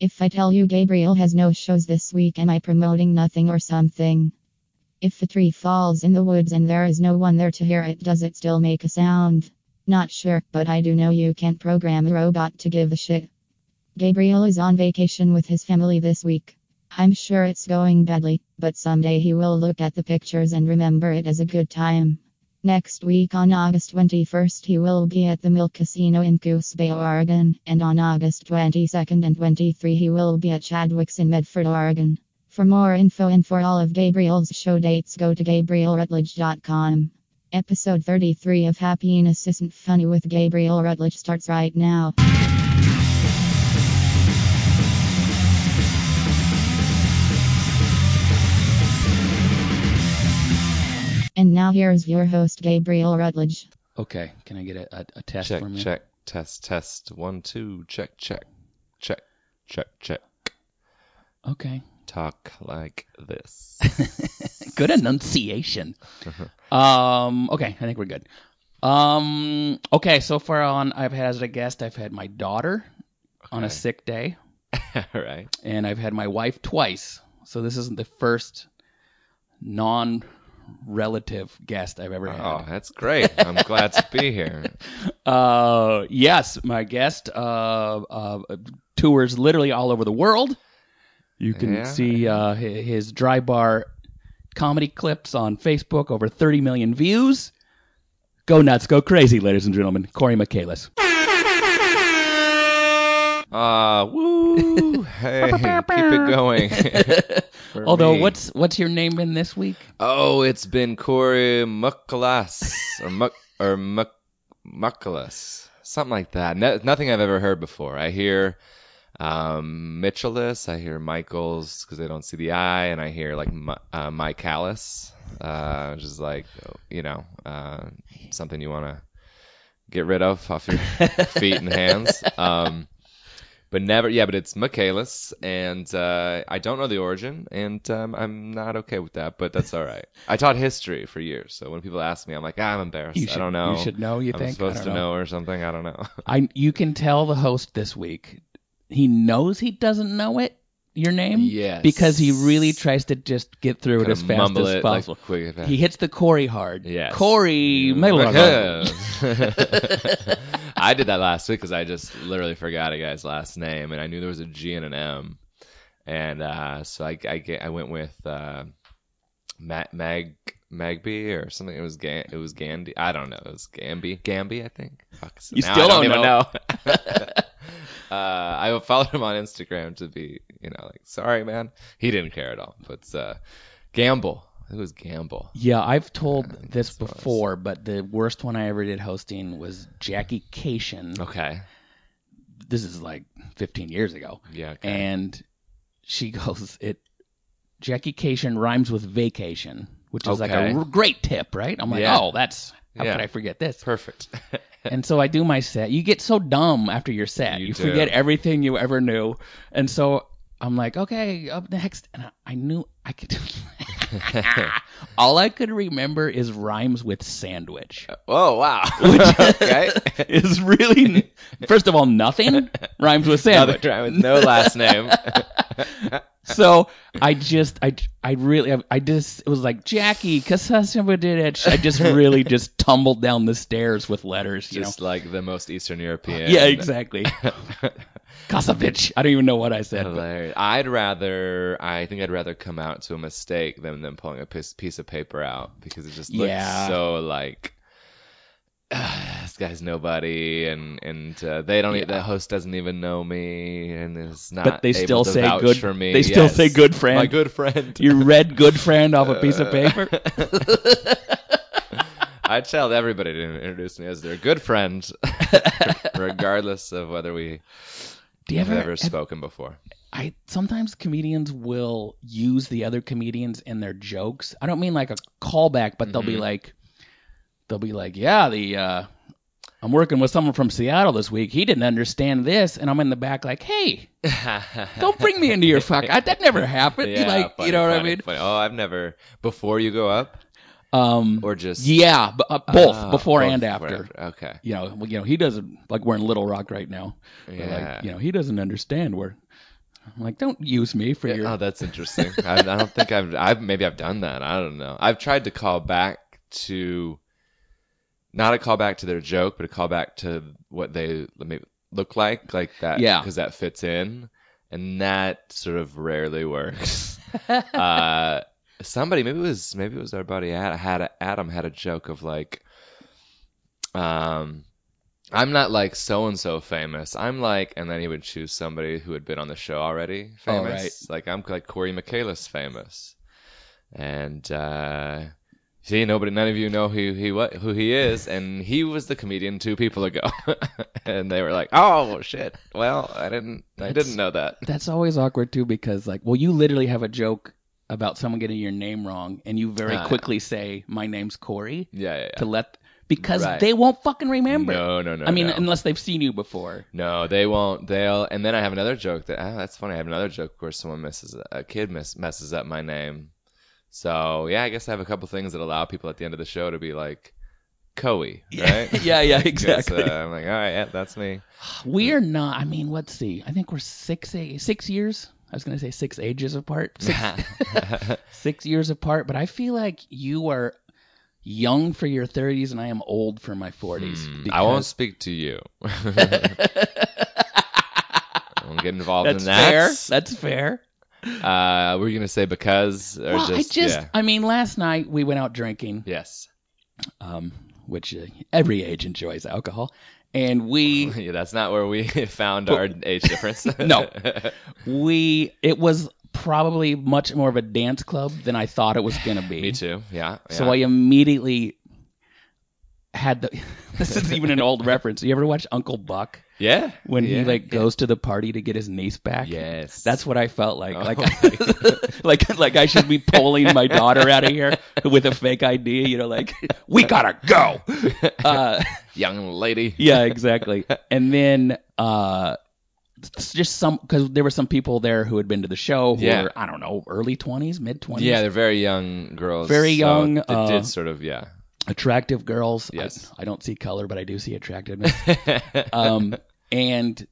If I tell you Gabriel has no shows this week, am I promoting nothing or something? If a tree falls in the woods and there is no one there to hear it, does it still make a sound? Not sure, but I do know you can't program a robot to give a shit. Gabriel is on vacation with his family this week. I'm sure it's going badly, but someday he will look at the pictures and remember it as a good time. Next week on August 21st, he will be at the Mill Casino in Coos Bay, Oregon, and on August 22nd and 23, he will be at Chadwick's in Medford, Oregon. For more info and for all of Gabriel's show dates, go to GabrielRutledge.com. Episode 33 of Happiness Isn't Funny with Gabriel Rutledge starts right now. Now here's your host, Gabriel Rutledge. Okay, can I get a, a, a test Check, for me? check, test, test. One, two, check, check, check, check, check. Okay. Talk like this. good enunciation. um. Okay, I think we're good. Um. Okay, so far on, I've had as a guest, I've had my daughter on a sick day, All right. and I've had my wife twice. So this isn't the first non-relative guest I've ever had. Oh, that's great. I'm glad to be here. Uh, yes, my guest uh, uh, tours literally all over the world. You can Yeah. see uh, his dry bar comedy clips on Facebook, over 30 million views. Go nuts, go crazy, ladies and gentlemen. Cory Michaelis. Uh, woo. Hey, keep it going. Although, me. what's what's your name been this week? Oh, it's been Cory Muckalas or Muck or Muck Muckalas, something like that. No, nothing I've ever heard before. I hear um, Mitchellus, I hear Michaels because they don't see the eye, and I hear like uh, Michaelis, uh, which is like you know uh, something you want to get rid of off your feet and hands. Um, but never, yeah, but it's Michaelis, and uh, I don't know the origin, and um, I'm not okay with that, but that's all right. I taught history for years, so when people ask me, I'm like, ah, I'm embarrassed. Should, I don't know. You should know. You I'm think? Supposed to know. or something. I don't know. I you can tell the host this week. He knows he doesn't know it. Your name, Yes. because he really tries to just get through it Kinda as fast mumble as it possible. like quick. He hits the Cory hard. Yes. Cory. I did that last week because I just literally forgot a guy's last name, and I knew there was a G and an M, and uh, so I, I, ga- I went with uh, Mag Mag Magby or something. It was Gan- it was Gandhi. I don't know. It was Gamby Gamby, I think. Fuck, so You still I don't, don't even know. know. uh, I followed him on Instagram to be, you know, like sorry, man. He didn't care at all. But uh, Gamble. It was Gamble. Yeah, I've told this that's was. before, but the worst one I ever did hosting was Jackie Kashian. Okay. This is like 15 years ago, Yeah. Okay. and she goes, "It Jackie Kashian rhymes with vacation, which is like a great tip, right?" I'm like, Yeah. "Oh, that's how Yeah. could I forget this?" Perfect. And so I do my set. You get so dumb after your set. You You, forget everything you ever knew. And so I'm like, okay, up next. And I, I knew I could. All I could remember is rhymes with sandwich. Uh, oh wow. Which okay. is really, first of all, nothing rhymes with sandwich. with no last name. So I just, I, I really, I just, it was like Jackie, somebody did it. I just really just tumbled down the stairs with letters, you know. Just like the most Eastern European. Yeah, exactly. Kasavich. I don't even know what I said. but- I'd rather, I think I'd rather come out to a mistake than than pulling a piece, piece of paper out because it just looks Yeah. so like. this guy's nobody, and and uh, they don't. Yeah. The host doesn't even know me, and is not. But they still say good- For me. they still Yes. say good friend. My good friend. You read good friend off a piece of paper? I tell everybody to introduce me as their good friend, regardless of whether we Do you have ever, ever have- spoken before. I sometimes comedians will use the other comedians in their jokes. I don't mean like a callback, but they'll be Mhm. like they'll be like, "Yeah, the uh I'm working with someone from Seattle this week. He didn't understand this." And I'm in the back like, "Hey, don't bring me into your fuck. I, that never happened." Yeah, like, funny, you know what I mean? funny. Oh, I've never before you go up Um or just yeah, b- uh, both Ah, before both and before after. Okay. You know, you know, he doesn't like we're in Little Rock right now. Yeah. Like, you know, he doesn't understand where I'm like, don't use me for your. Oh, that's interesting. I, I don't think I've, I've maybe I've done that. I don't know. I've tried to call back to, not a callback to their joke, but a callback to what they look like, like that. Yeah. Because that fits in, and that sort of rarely works. uh, somebody maybe it was maybe it was our buddy Ad, had Adam had a joke of like, um. I'm not like so and so famous. I'm like, and then he would choose somebody who had been on the show already famous. right. Like I'm like Cory Michaelis famous, and uh, see, nobody, none of you know who he what who he is, and he was the comedian two people ago, and they were like, oh shit, well I didn't I That's- didn't know that. That's always awkward too because like, well, you literally have a joke about someone getting your name wrong, and you very Ah, yeah. quickly say, "My name's Cory," Yeah, yeah, yeah. to let because Right. they won't fucking remember. No, no, no. I mean, no. unless they've seen you before. No, they won't. They'll. And then I have another joke that ah, that's funny. I have another joke where someone messes a kid mess, messes up my name. So yeah, I guess I have a couple things that allow people at the end of the show to be like, Coey, right? yeah, yeah, exactly. uh, I'm like, all right, yeah, that's me. We are not. I mean, let's see. I think we're six a- six years. I was gonna say six ages apart. Six, six years apart. But I feel like you are young for your 30s and I am old for my 40s. Hmm, I won't speak to you. I won't get involved That's in that. fair. That's fair. Uh, were you gonna say because or Well, just, I just, yeah. I mean, last night we went out drinking, Yes. um, which uh, every age enjoys alcohol, and we Yeah, that's not where we found our age difference. No. we it was probably much more of a dance club than I thought it was gonna be. Me too. Yeah. So. I immediately had the. this is even an old reference. You ever watch Uncle Buck yeah. when he Yeah. like goes to the party to get his niece back? Yes. That's what I felt like. Oh Like, my like, like I should be pulling my daughter out of here with a fake ID. You know, like we gotta go. Uh, young lady. yeah, exactly. And then uh, just some because there were some people there who had been to the show who Yeah. were I don't know early twenties, mid twenties. Yeah, they're very young girls. Very young, uh, did sort of, yeah. attractive girls. I- Yes. I, don't see color, but I do see attractiveness. um, and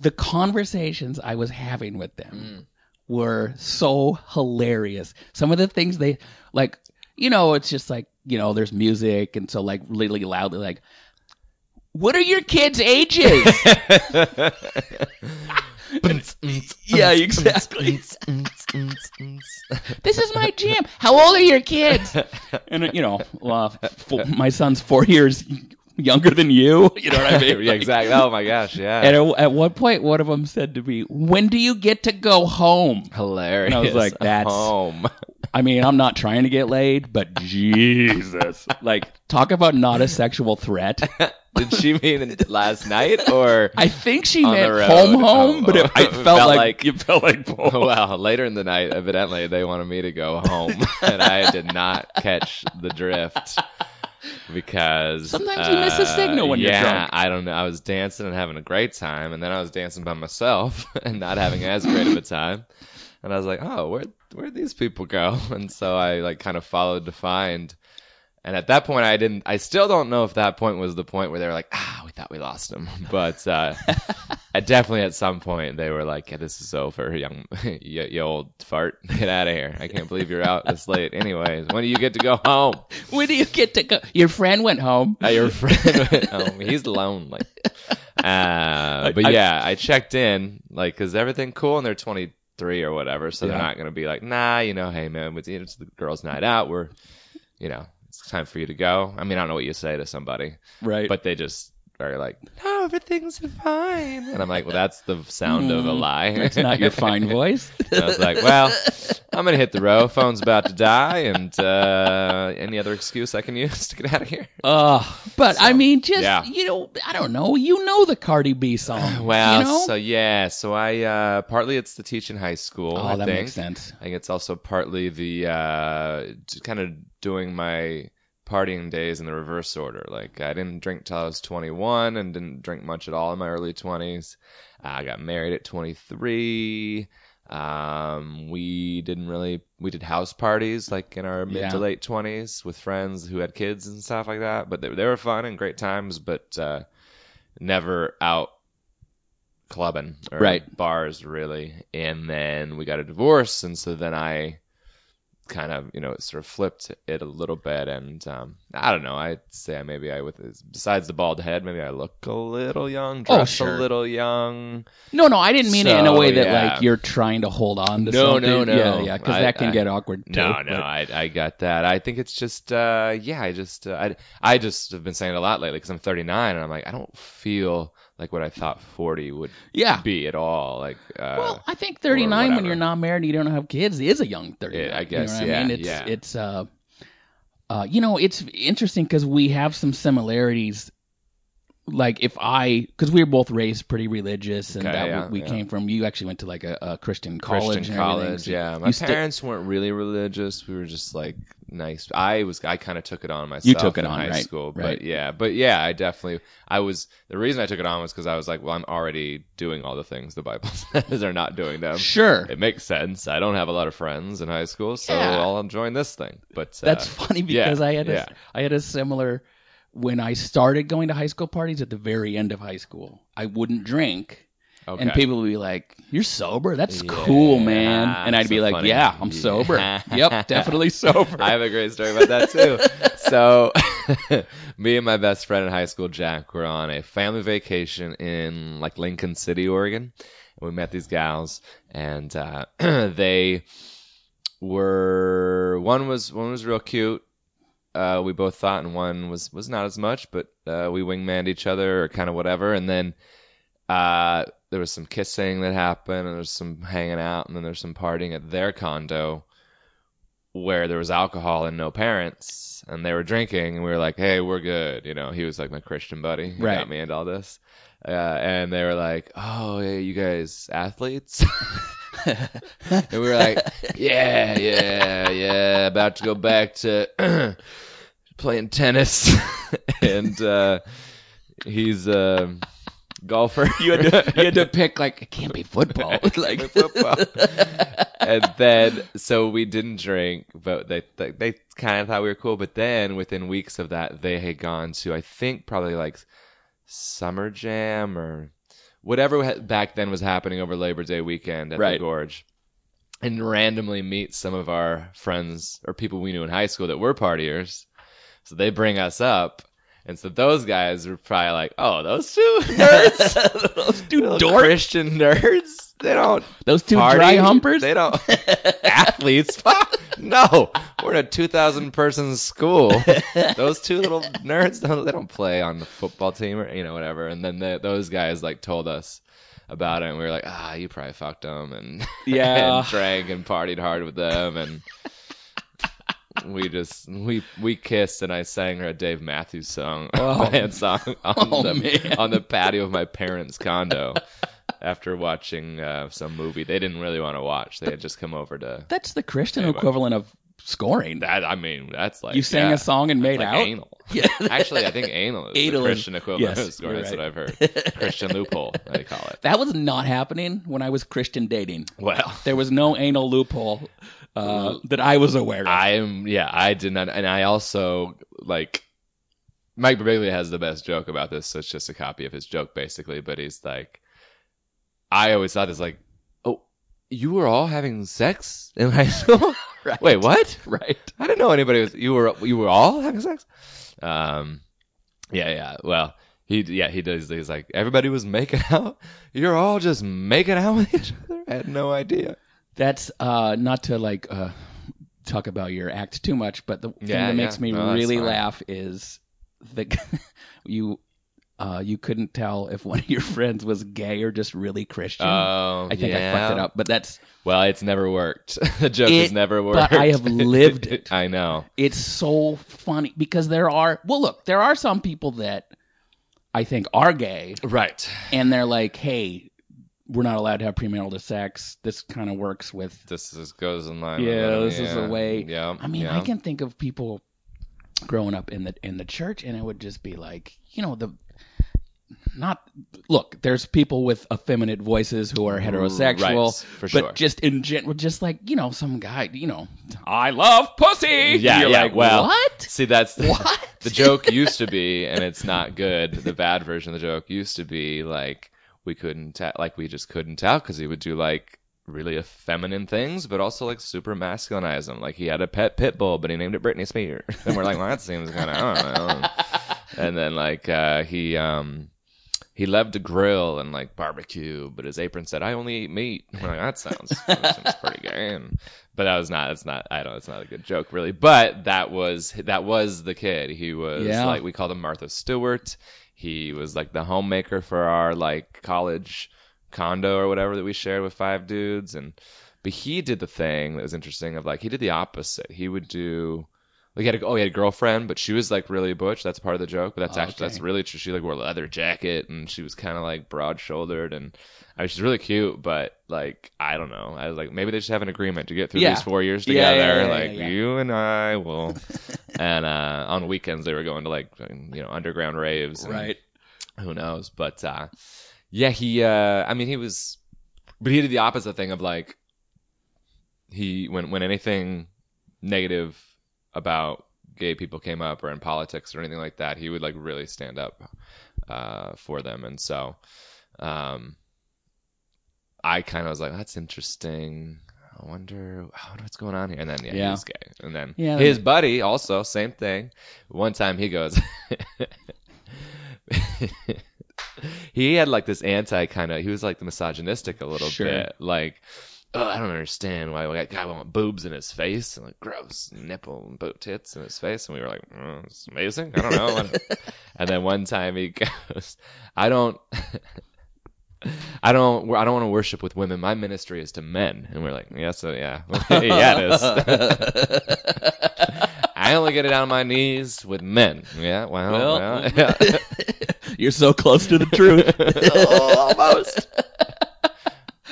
the conversations I was having with them mm. were so hilarious. Some of the things they like, you know, it's just like you know, there's music, and so like really loudly, like, what are your kids' ages? yeah, exactly. this is my jam. How old are your kids? And you know, well, my son's four years younger than you. You know what I mean? yeah, exactly. Oh my gosh, yeah. And at, at one point, one of them said to me, "When do you get to go home?" Hilarious. And I was like, that's- home. I mean, I'm not trying to get laid, but Jesus, like, talk about not a sexual threat. Did she mean it last night or? I think she meant home, home, Oh, but it, it it felt, felt like, like- it felt like both. well, later in the night, evidently they wanted me to go home, and I did not catch the drift because Sometimes you miss a uh, signal when you're yeah, drunk. I don't know. I was dancing and having a great time, and then I was dancing by myself and not having as great of a time. And I was like, oh, where where'd these people go? And so I like kind of followed to find. And at that point, I didn't. I still don't know if that point was the point where they were like, "Ah, we thought we lost him." But uh, definitely at some point they were like, yeah, "This is over, young, you, you old fart, get out of here! I can't believe you're out this late. Anyways, when do you get to go home? When do you get to go? Your friend went home. Uh, your friend went home. He's lonely." Uh, but yeah, I checked in, like, is everything cool, and they're 23 or whatever, so they're not gonna be like, "Nah, you know, hey man, it's, it's the girls' night out. We're, you know, it's time for you to go." I mean, I don't know what you say to somebody Right. but they just are like, no, everything's fine. And I'm like, well, that's the sound of a lie. It's not your fine voice. I was like, well, I'm gonna hit the road. Phone's about to die, and uh, any other excuse I can use to get out of here. Uh, but I mean, just yeah. you know, I don't know. You know the Cardi B song. Well, you know? so yeah, so I uh, partly it's the teach in high school. oh, I that think. makes sense. I think it's also partly the uh, kind of doing my partying days in the reverse order. Like I didn't drink till I was 21 and didn't drink much at all in my early 20s. I got married at 23. Um, we didn't really we did house parties like in our mid Yeah. to late 20s with friends who had kids and stuff like that. But they, they were fun and great times, but uh, never out clubbing or Right. bars really, and then we got a divorce, and so then I kind of you know sort of flipped it a little bit, and um, I don't know. I'd say maybe I with besides the bald head, maybe I look a little young, Oh, sure. a little young. No, no, I didn't mean it in a way that yeah. like you're trying to hold on to No, something. no, no. Yeah, yeah, because that can I- get awkward. Too, No, no, but- I I got that. I think it's just uh yeah, I just uh, I I just have been saying it a lot lately because I'm 39 and I'm like I don't feel like what I thought 40 would yeah. be at all. Like uh, Well, I think 39 when you're not married and you don't have kids is a young 39. Yeah, I you know guess, what I yeah, mean? It's yeah. it's uh uh you know, it's interesting cuz we have some similarities like if I cuz we were both raised pretty religious and Okay, that yeah, we yeah. came from you actually went to like a, a Christian college Christian and everything, college, so yeah. My you sti- parents weren't really religious. We were just like nice. I was I kind of took it on myself. You took it in on, high right, school, right. but yeah, but yeah, I definitely I was the reason I took it on was because I was like, well, I'm already doing all the things the Bible says are not doing them. Sure. It makes sense. I don't have a lot of friends in high school, so Yeah. I'll join this thing. But uh, That's funny yeah, because I had a, yeah. I had a similar when I started going to high school parties at the very end of high school. I wouldn't drink, okay. and people would be like, "You're sober? That's Yeah, cool, man." And I'd be like, funny. "Yeah, I'm sober. yep, definitely sober." I have a great story about that too. so, me and my best friend in high school, Jack, were on a family vacation in like Lincoln City, Oregon. And we met these gals, and uh, they were one was one was real cute. Uh, we both thought, and one was was not as much, but uh, we wingmanned each other or kind of whatever. And then uh, there was some kissing that happened, and there was some hanging out, and then there's some partying at their condo where there was alcohol and no parents, and they were drinking, and we were like, "Hey, we're good." You know, he was like my Christian buddy, who Right. got me into all this. Uh, and they were like, "Oh, hey, you guys athletes?" and we were like, "Yeah, yeah, yeah, about to go back to playing tennis." and uh, he's a golfer. you had to you had to pick like it can't be football. like football. and then so we didn't drink, but they they, they kind of thought we were cool. But then within weeks of that, they had gone to I think probably like summer jam or whatever back then was happening over Labor Day weekend at the Gorge. And randomly meet some of our friends or people we knew in high school that were partiers. So they bring us up. And so those guys were probably like, oh, those two nerds? those two dorks, Christian nerds? They don't those two party. dry humpers. They don't athletes. no, we're in a two thousand person school. Those two little nerds don't they don't play on the football team or you know whatever. And then the, those guys like told us about it, and we were like, ah, you probably fucked them and Yeah. and drank and partied hard with them and. We just we we kissed and I sang her a Dave Matthews song, Oh. band song on Oh, the man. on the patio of my parents' condo after watching uh, some movie they didn't really want to watch. They had just come over to That's the Christian Anyway. equivalent of scoring. that. I mean, that's like you sang yeah, a song and made like out. anal. Yeah. Actually, I think anal is Anal the Christian equivalent yes, of scoring. you're That's what I've heard. Christian loophole, they call it. That was not happening when I was Christian dating. Well, There was no anal loophole uh, that I was aware of. I am. Yeah, I did not, and I also like. Mike Birbiglia has the best joke about this, so it's just a copy of his joke, basically. But he's like, I always thought it's like, oh, you were all having sex in high school. Right. Wait, what? right. I didn't know anybody was. You were you were all having sex. Um, yeah, yeah. Well, he yeah he does. He's like everybody was making out. You're all just making out with each other. I had no idea. That's uh, not to like uh, talk about your act too much, but the thing Yeah, that makes yeah. me No, really laugh is the you uh, you couldn't tell if one of your friends was gay or just really Christian. Oh, I think yeah. I fucked it up, but that's Well, it's never worked. the joke It- has never worked. but I have lived it. I know. it's so funny because there are well, look, there are some people that I think are gay, Right. and they're like, hey. We're not allowed to have premarital sex. This kind of works with This is goes in line. Yeah, this is a way- Yeah. I mean, yeah. I can think of people growing up in the in the church, and it would just be like, you know, the not look. There's people with effeminate voices who are mm, heterosexual, Right, for but just in general, just like you know, some guy, you know, I love pussy. Yeah, You're yeah, like, well, what? See, that's the, What? the joke used to be, and it's not good. The bad version of the joke used to be like, we couldn't tell, like we just couldn't tell because he would do like really feminine things, but also like super masculinize them. Like he had a pet pit bull, but he named it Britney Spears. And we're like, well, that seems kind of, I don't know. And then like uh, he um he loved to grill and like barbecue, but his apron said, "I only eat meat." Like, that sounds, that sounds pretty gay. And, but that was not. It's not. I don't. It's not a good joke, really. But that was that was the kid. He was Yeah. like we called him Martha Stewart. He was like the homemaker for our like college condo or whatever that we shared with five dudes. And but he did the thing that was interesting of like he did the opposite. He would do. Like he had a, oh he had a girlfriend, but she was like really a butch. That's part of the joke, but that's Oh, actually that's really true. She like wore a leather jacket and she was kind of like broad shouldered and I mean she's really cute, but like I don't know. I was like maybe they just have an agreement to get through Yeah. these four years together. yeah, yeah, like you and I will. and uh on weekends they were going to like you know underground raves. And Right. Who knows? But uh yeah, he. uh I mean he was, but he did the opposite thing of like he when when anything negative about gay people came up or in politics or anything like that, he would like really stand up uh, for them. And so um, I kind of was like, that's interesting. I wonder, I wonder what's going on here. And then yeah, Yeah. he's gay. And then Yeah, his buddy also same thing. One time he goes. he had like this anti kind of he was like the misogynistic a little Sure. bit like oh, I don't understand why that guy want boobs in his face and like gross nipple and boot tits in his face. And we were like oh, it's amazing. I don't know. And then one time he goes I don't I don't I don't want to worship with women. My ministry is to men. And we're like yes so yeah. Yeah it is. I only get it on my knees with men. Yeah well, Well, well yeah. You're so close to the truth. oh, almost.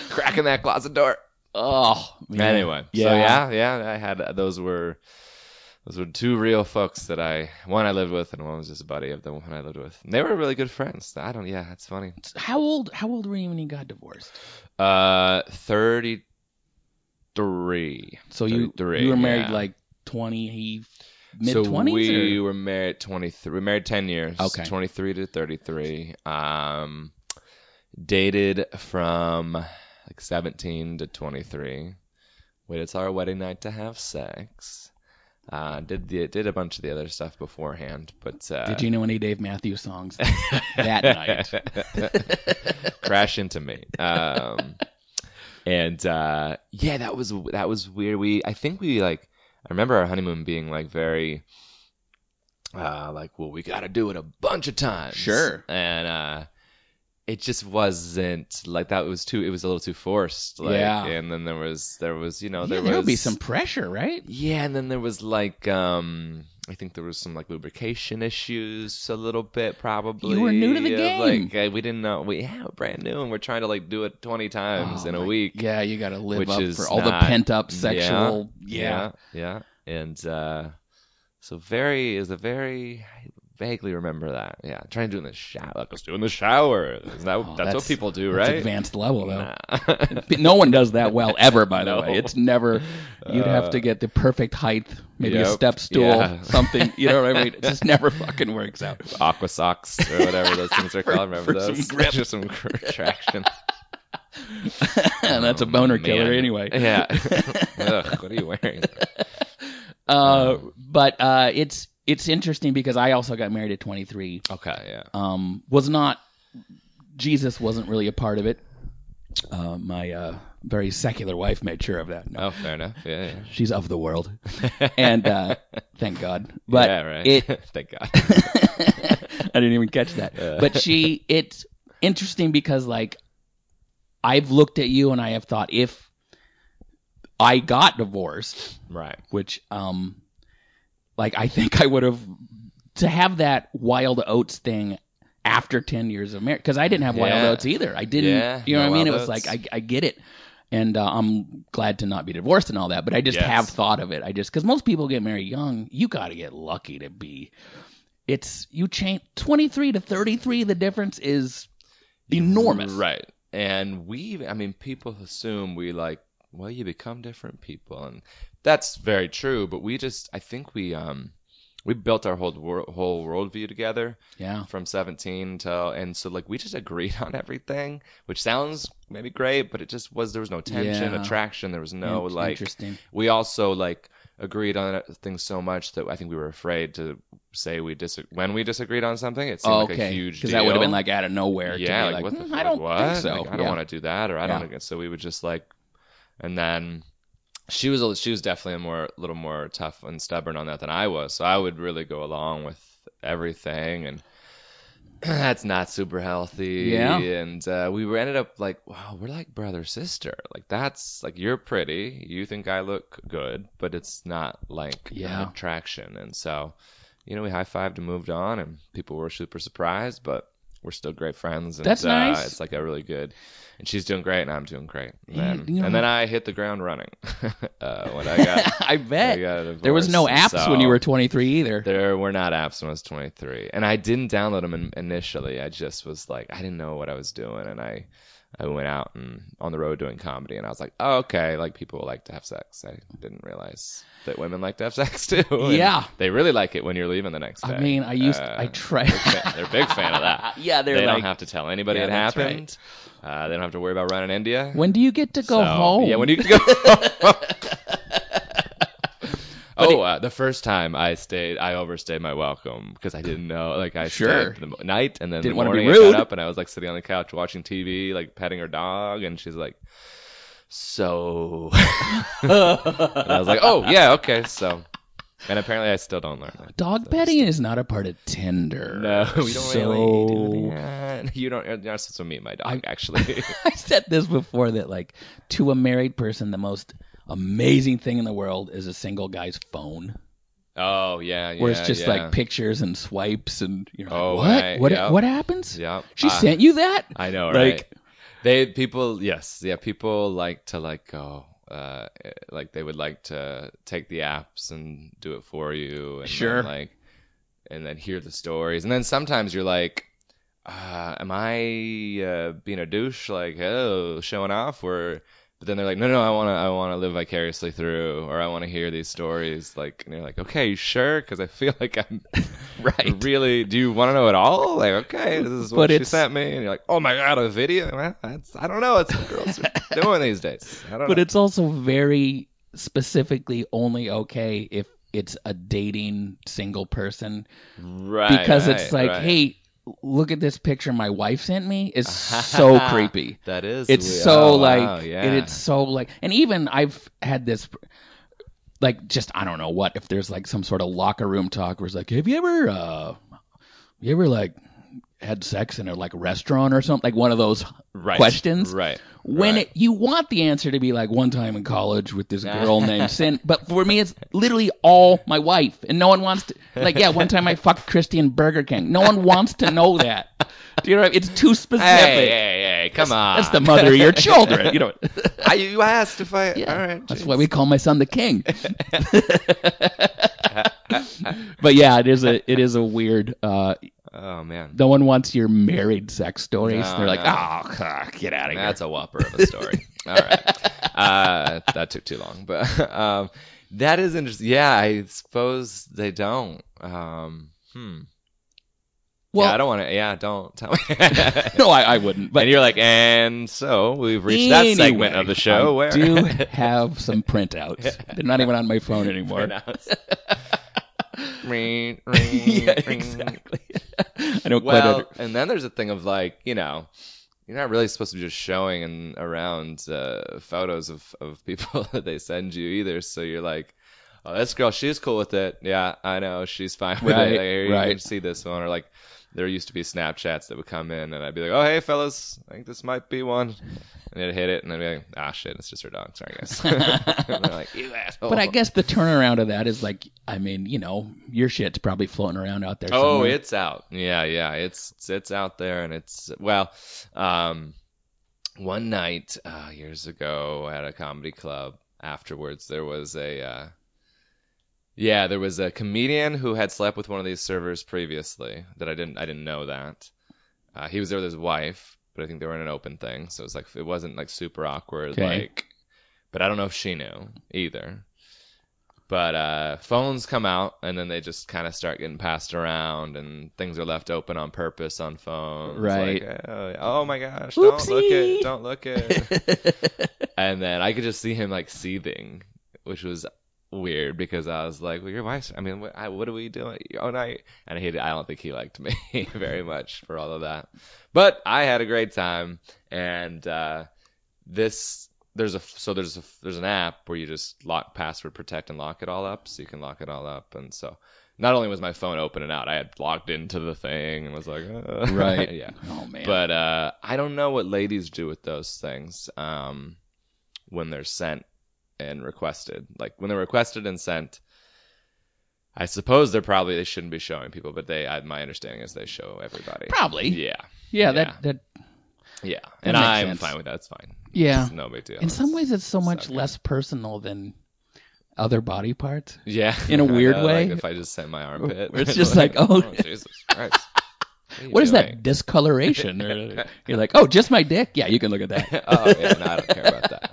cracking that closet door Oh, man. Anyway, so yeah, yeah, I had those were those were two real folks that I one I lived with and one was just a buddy of the one I lived with. And they were really good friends. I don't, yeah, that's funny. How old? How old were you when you got divorced? Uh, thirty three. So you 33, you were married yeah. like twenty mid So twenties. we were married twenty three. We were married ten years. Okay. twenty three to thirty three. Um, dated from like seventeen to twenty three. Waited till our wedding night to have sex. Uh, did the did a bunch of the other stuff beforehand, but uh, Did you know any Dave Matthews songs that night? crash into me. Um, and uh, yeah, that was that was weird. We I think we like I remember our honeymoon being like very uh, like well we got to do it a bunch of times. Sure. And uh, it just wasn't like that. was too. It was a little too forced. Like, Yeah. And then there was there was you know yeah, there there was would be some pressure, right? yeah, and then there was like um I think there was some like lubrication issues a little bit probably. You were new to the game. Like uh, we didn't know we yeah, brand new and we're trying to like do it 20 times Oh, in a week. Yeah, you got to live up for all the pent up sexual. Yeah. Yeah. And uh so very is a very vaguely remember that. Yeah, trying to do in the shower. Like, let's do it in the shower. That, Oh, that's, that's- what people do, That's right? advanced level though. Nah. No one does that well ever, by the No. way. It's never. You'd have to get the perfect height, maybe a step stool, yeah. something. You know what I mean? It just never fucking works out. Aqua socks or whatever those things are For- called. Remember for some those? grip. Just some traction. and that's a Oh, boner killer anyway. Yeah. Ugh, what are you wearing? Uh, but uh, it's it's interesting because I also got married at 23. Okay, yeah. Um, was not Jesus wasn't really a part of it. Uh, my uh, very secular wife made sure of that. No, Oh, fair enough. Yeah, yeah. she's of the world, and uh, thank God. But yeah, right. it Thank God. I didn't even catch that. But she, it's interesting because like I've looked at you and I have thought if I got divorced, right. which um, like I think I would have to have that wild oats thing after ten years of marriage because I didn't have wild oats either. I didn't. Yeah, you know no what I mean? It was oats. like I I get it. And uh, I'm glad to not be divorced and all that, but I just Yes. have thought of it. I just because most people get married young, you got to get lucky to be it's you change 23 to 33 the difference is enormous Right. And we, I mean, people assume we like, well, you become different people. And that's very true. But we just, I think we, um, we built our whole wor- whole worldview together Yeah. from 17 till and so like we just agreed on everything which sounds maybe great but it just was there was no tension Yeah. attraction there was no like interesting. we also like agreed on things so much that I think we were afraid to say we dis when we disagreed on something it seemed Oh, like a okay. huge Because that would have been like out of nowhere. to yeah like, like, what the "Mm, fuck, I don't what? think so. Like, I don't Yeah. want to do that or I don't think so we would just like and then she was a, she was definitely a more little more tough and stubborn on that than I was. So I would really go along with everything. And that's not super healthy. Yeah. and uh, we were ended up like wow we're like brother sister. Like that's like you're pretty. You think I look good but it's not like Yeah. attraction. And so you know we high-fived and moved on and people were super surprised but we're still great friends and That's uh, it's like a really good and she's doing great and I'm doing great and then, you know- and then I hit the ground running uh, when I got I bet. I got a there was no divorce, apps when you were 23 either. there were not apps when I was 23, and I didn't download them in, initially. I just was like, I didn't know what I was doing, and I, I went out and on the road doing comedy, and I was like, oh, okay, like people like to have sex. I didn't realize that women like to have sex too. and Yeah. they really like it when you're leaving the next day. I mean, I used Uh, I tried. They're, they're a big fan of that. yeah, they're they like, don't have to tell anybody Yeah, it that's right. happened. Uh, they don't have to worry about running India. when do you get to go So, home? Yeah, when do you go Oh, uh, the first time I stayed, I overstayed my welcome because I didn't know. Like I Sure. stayed the night, and then Didn't the wanna be morning I got up and I was like sitting on the couch watching TV, like petting her dog, and she's like, "So," and I was like, "Oh yeah, okay." So, and apparently I still don't learn it. Dog So petting is not a part of Tinder. No, we don't so... really do that. You don't. You're not supposed to meet my dog, actually. I said this before that like to a married person, the most amazing thing in the world is a single guy's phone, oh yeah, yeah. where it's just yeah. like pictures and swipes, and you're like, Oh, what? right, what? yeah. What happens? Yep. She Uh, sent you that? I know, Like- right? They people, yes, yeah, people like to like go, uh, like they would like to take the apps and do it for you, and Sure. like, and then hear the stories, and then sometimes you're like, uh, am I uh, being a douche, like, oh, showing off, or but then they're like, no, no, I want to, I want to live vicariously through, or I want to hear these stories, like, and you're like, okay, you sure? Because I feel like I'm Right. really. Do you want to know it all? Like, okay, this is what But she it's- sent me, and you're like, oh my god, a video? Well, that's, I don't know. It's what girls are doing these days. I don't But know. it's also very specifically only okay if it's a dating single person right because it's like, right. hey, look at this picture my wife sent me. Is so creepy. That is. It's weird. so Oh, like, wow, yeah. and it's so like, and even I've had this, like, just I don't know what if there's like some sort of locker room talk where it's like, have you ever, uh, you ever like had sex in a like restaurant or something, like one of those right. questions. Right. when right. it, you want the answer to be like one time in college with this girl named Sin, but for me it's literally all my wife, and no one wants to like yeah one time I fucked Christian Burger King. No one wants to know that. Do you know? What I mean? It's too specific. Hey, hey, hey, come on. That's the mother of your children. You know. I, you asked if I. Yeah, all right. that's why we call my son the king. but yeah, it is a it is a weird. Uh, Oh man. no one wants your married sex stories. No, They're like, no. oh, get out of here. That's a whopper of a story. All right. Uh, that took too long, but um, that is interesting. Yeah, I suppose they don't. Um, hmm. well, yeah, I don't want to. Yeah, don't tell me. no, I, I wouldn't. But and you're like, and so we've reached that segment of the show I where do have some printouts. They're not even on my phone anymore. Ring, ring, yeah, ring. exactly. I don't quite Well, under- and then there's a thing of like, you know, you're not really supposed to be just showing and around uh, photos of, of people that they send you either. So you're like, oh, this girl, she's cool with it. Yeah, I know, she's fine with Right, it. Like, here, you right. can see this one, or like. There used to be Snapchats that would come in, and I'd be like, "Oh, hey, fellas, I think this might be one," and they'd hit it, and I'd be like, "Ah, shit, it's just her dog. Sorry, guys." and they're like, "You asshole." But I guess the turnaround of that is like, I mean, you know, your shit's probably floating around out there. Oh, somewhere. it's out. Yeah, yeah. It's it's, it's out there, and it's well. Um, one night uh, years ago at a comedy club. Afterwards, there was a. Uh, yeah, there was a comedian who had slept with one of these servers previously. That I didn't I didn't know that. Uh, he was there with his wife, but I think they were in an open thing, so it was like it wasn't like super awkward. Okay. Like, but I don't know if she knew either. But uh, phones come out, and then they just kind of start getting passed around, and things are left open on purpose on phones. Right. Like, oh, oh my gosh! Don't look Oopsie. it! Don't look it! and then I could just see him like seething, which was weird because I was like, "Well, your wife's. I mean, what, I, what are we doing all night?" And he, I don't think he liked me very much for all of that. But I had a great time, and uh, this there's a so there's a there's an app where you just lock password protect and lock it all up, so you can lock it all up, and so. Not only was my phone open and out, I had logged into the thing and was like, uh, Right. yeah. Oh man. But uh, I don't know what ladies do with those things um, when they're sent and requested. Like when they're requested and sent, I suppose they're probably they shouldn't be showing people, but they. I, my understanding is they show everybody. probably. Yeah, Yeah. yeah. That that. yeah, and I'm sense. fine with that. It's fine. Yeah. It's no big deal. In some ways, it's so it's much less personal than other body parts. yeah, in a weird way. like if I just sent my armpit, it's just like, oh, oh. Jesus Christ. you What is that discoloration? You're like, oh, just my dick. Yeah, you can look at that. oh yeah, no, I don't care about that.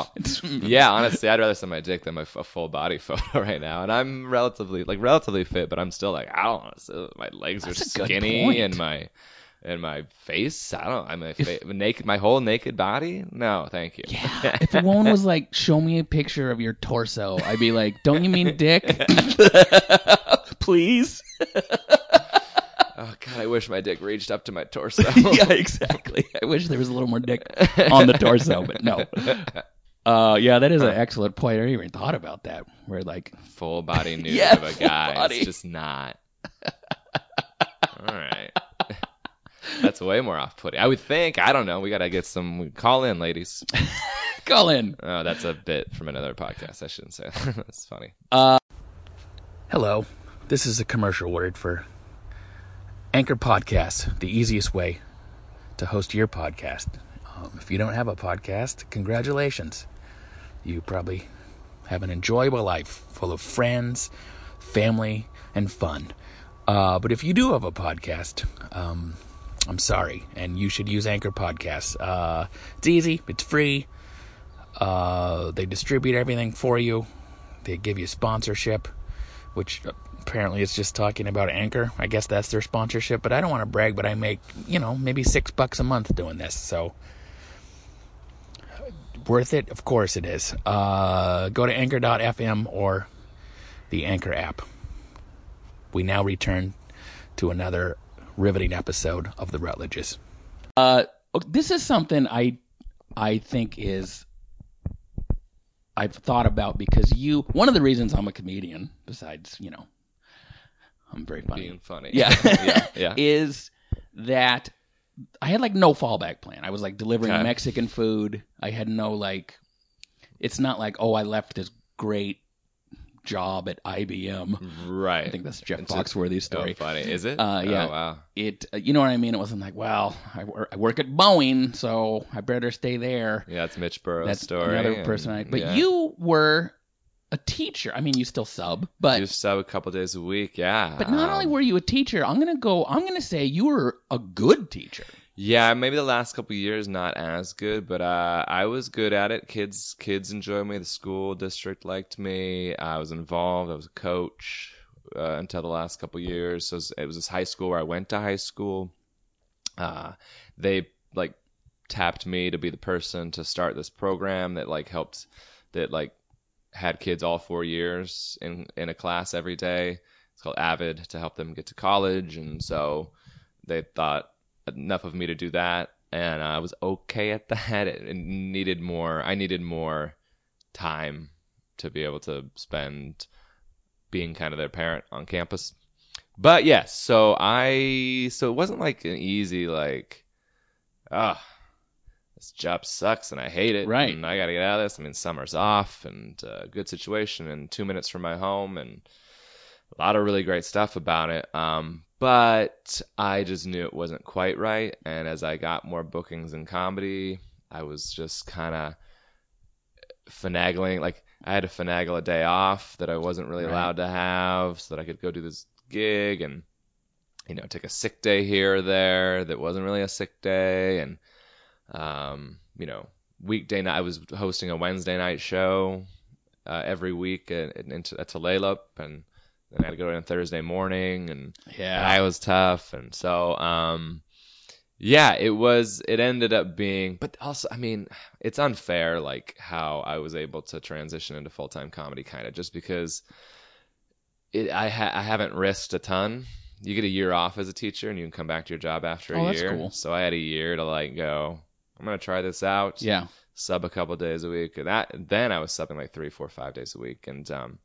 I don't care about that at all. It's- Yeah, honestly, I'd rather send my dick than my f- a full body photo right now. And I'm relatively like relatively fit, but I'm still like I don't to. My legs That's are skinny, and my and my face. I don't. I'm a fa- naked. My whole naked body. No, thank you. Yeah. If a woman was like, show me a picture of your torso, I'd be like, don't you mean dick? Please. oh God, I wish my dick reached up to my torso. yeah, exactly. I wish there was a little more dick on the torso, but no. Uh, yeah, that is an excellent point. I never even thought about that. Where like, full body nude Yeah, of a full guy. body. It's just not. All right. That's way more off-putting. I would think. I don't know. We gotta get some. Call in, ladies. call in. Oh, that's a bit from another podcast. I shouldn't say. that. that's funny. Hello, this is a commercial word for Anchor Podcast, the easiest way to host your podcast. Um, if you don't have a podcast, congratulations. You probably have an enjoyable life full of friends, family, and fun. Uh, but if you do have a podcast, um, I'm sorry, and you should use Anchor Podcasts. Uh, it's easy, it's free. Uh, they distribute everything for you. They give you sponsorship which apparently is just talking about Anchor. I guess that's their sponsorship, but I don't want to brag, but I make, you know, maybe six bucks a month doing this, so worth it? Of course it is. Uh, go to anchor.fm or the Anchor app. We now return to another riveting episode of the Rutledges. Uh, this is something I, I think is. I've thought about because you. One of the reasons I'm a comedian, besides you know, I'm very funny. Being funny. yeah, yeah. Yeah. is that I had like no fallback plan. I was like delivering Okay. Mexican food. I had no like. It's not like oh I left this great job at IBM. Right. I think that's Jeff It's Foxworthy's story. Oh, funny. Is it? Uh, yeah. Oh, wow. It, uh, you know what I mean? It wasn't like, well, I, wor- I work at Boeing, so I better stay there. Yeah, that's Mitch Burrows' That's story. another and- person. I, but yeah. you were a teacher. I mean, you still sub, but You sub a couple days a week. Yeah. but not only were you a teacher, I'm gonna go. I'm gonna say you were a good teacher. Yeah, maybe the last couple of years not as good, but uh, I was good at it. Kids, kids enjoyed me. The school district liked me. I was involved. I was a coach uh, until the last couple of years. So it was, it was this high school where I went to high school. Uh, they like tapped me to be the person to start this program that like helped that like had kids all four years in in a class every day. It's called Avid to help them get to college, and so they thought enough of me to do that, and I was okay at that. It, needed more. I needed more time to be able to spend being kind of their parent on campus. But yes, so I so it wasn't like an easy like ah this job sucks and I hate it Right. and I got to get out of this. I mean summer's off and uh, good situation and 2 minutes from my home and a lot of really great stuff about it. Um, but I just knew it wasn't quite right. And as I got more bookings in comedy, I was just kind of finagling. Like I had to finagle a day off that I wasn't really Right. allowed to have, so that I could go do this gig and you know take a sick day here or there that wasn't really a sick day. And um, you know weekday night I was hosting a Wednesday night show uh, every week at, at, at Tulalip, and then I had to go in Thursday morning, and Yeah. I was tough, and so um, yeah, it was. It ended up being, but also, I mean, it's unfair, like how I was able to transition into full time comedy, kind of, just because it. I ha- I haven't risked a ton. You get a year off as a teacher, and you can come back to your job after a Oh, that's year. cool. So I had a year to like go. I'm gonna try this out yeah. sub a couple days a week. And that then I was subbing like three, four, five days a week. And um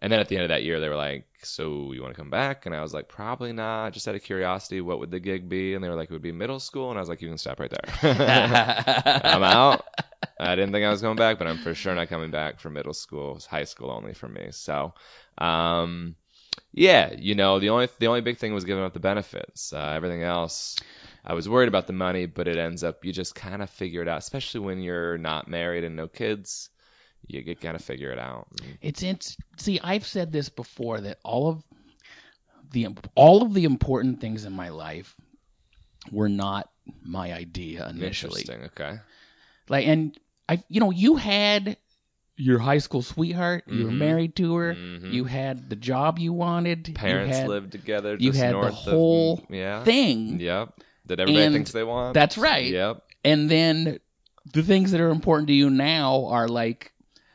and then at the end of that year they were like, So you wanna come back? And I was like, Probably not. Just out of curiosity, what would the gig be? And they were like, It would be middle school and I was like, You can stop right there. I'm out. I didn't think I was going back, but I'm for sure not coming back for middle school. It's high school only for me. So um yeah, you know, the only the only big thing was giving up the benefits. Uh, everything else I was worried about the money, but it ends up you just kind of figure it out, especially when you're not married and no kids. You get kind of figure it out. It's it's see I've said this before that all of the all of the important things in my life were not my idea initially. Interesting. Okay. Like and I you know you had your high school sweetheart, you were Mhm. married to her, Mhm. you had the job you wanted, Parents you had lived together. you just had the whole of, yeah. thing. Yep. That everybody And thinks they want. That's right. Yep. And then the things that are important to you now are like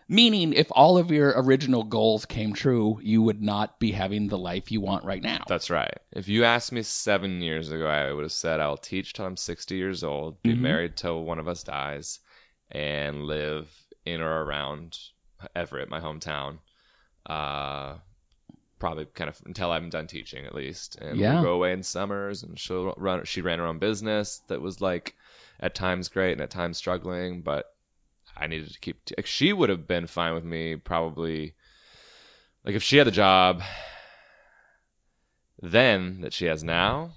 meaning if all of your original goals came true, you would not be having the life you want right now. That's right. If you asked me seven years ago, I would have said I'll teach till I'm 60 years old, be Mhm. married till one of us dies, and live in or around Everett, my hometown. Uh, probably kind of until I'm done teaching, at least. And Yeah. we'll go away in summers, and she'll run. She ran her own business that was like at times great and at times struggling, but I needed to keep. T- she would have been fine with me probably. Like if she had the job then that she has now,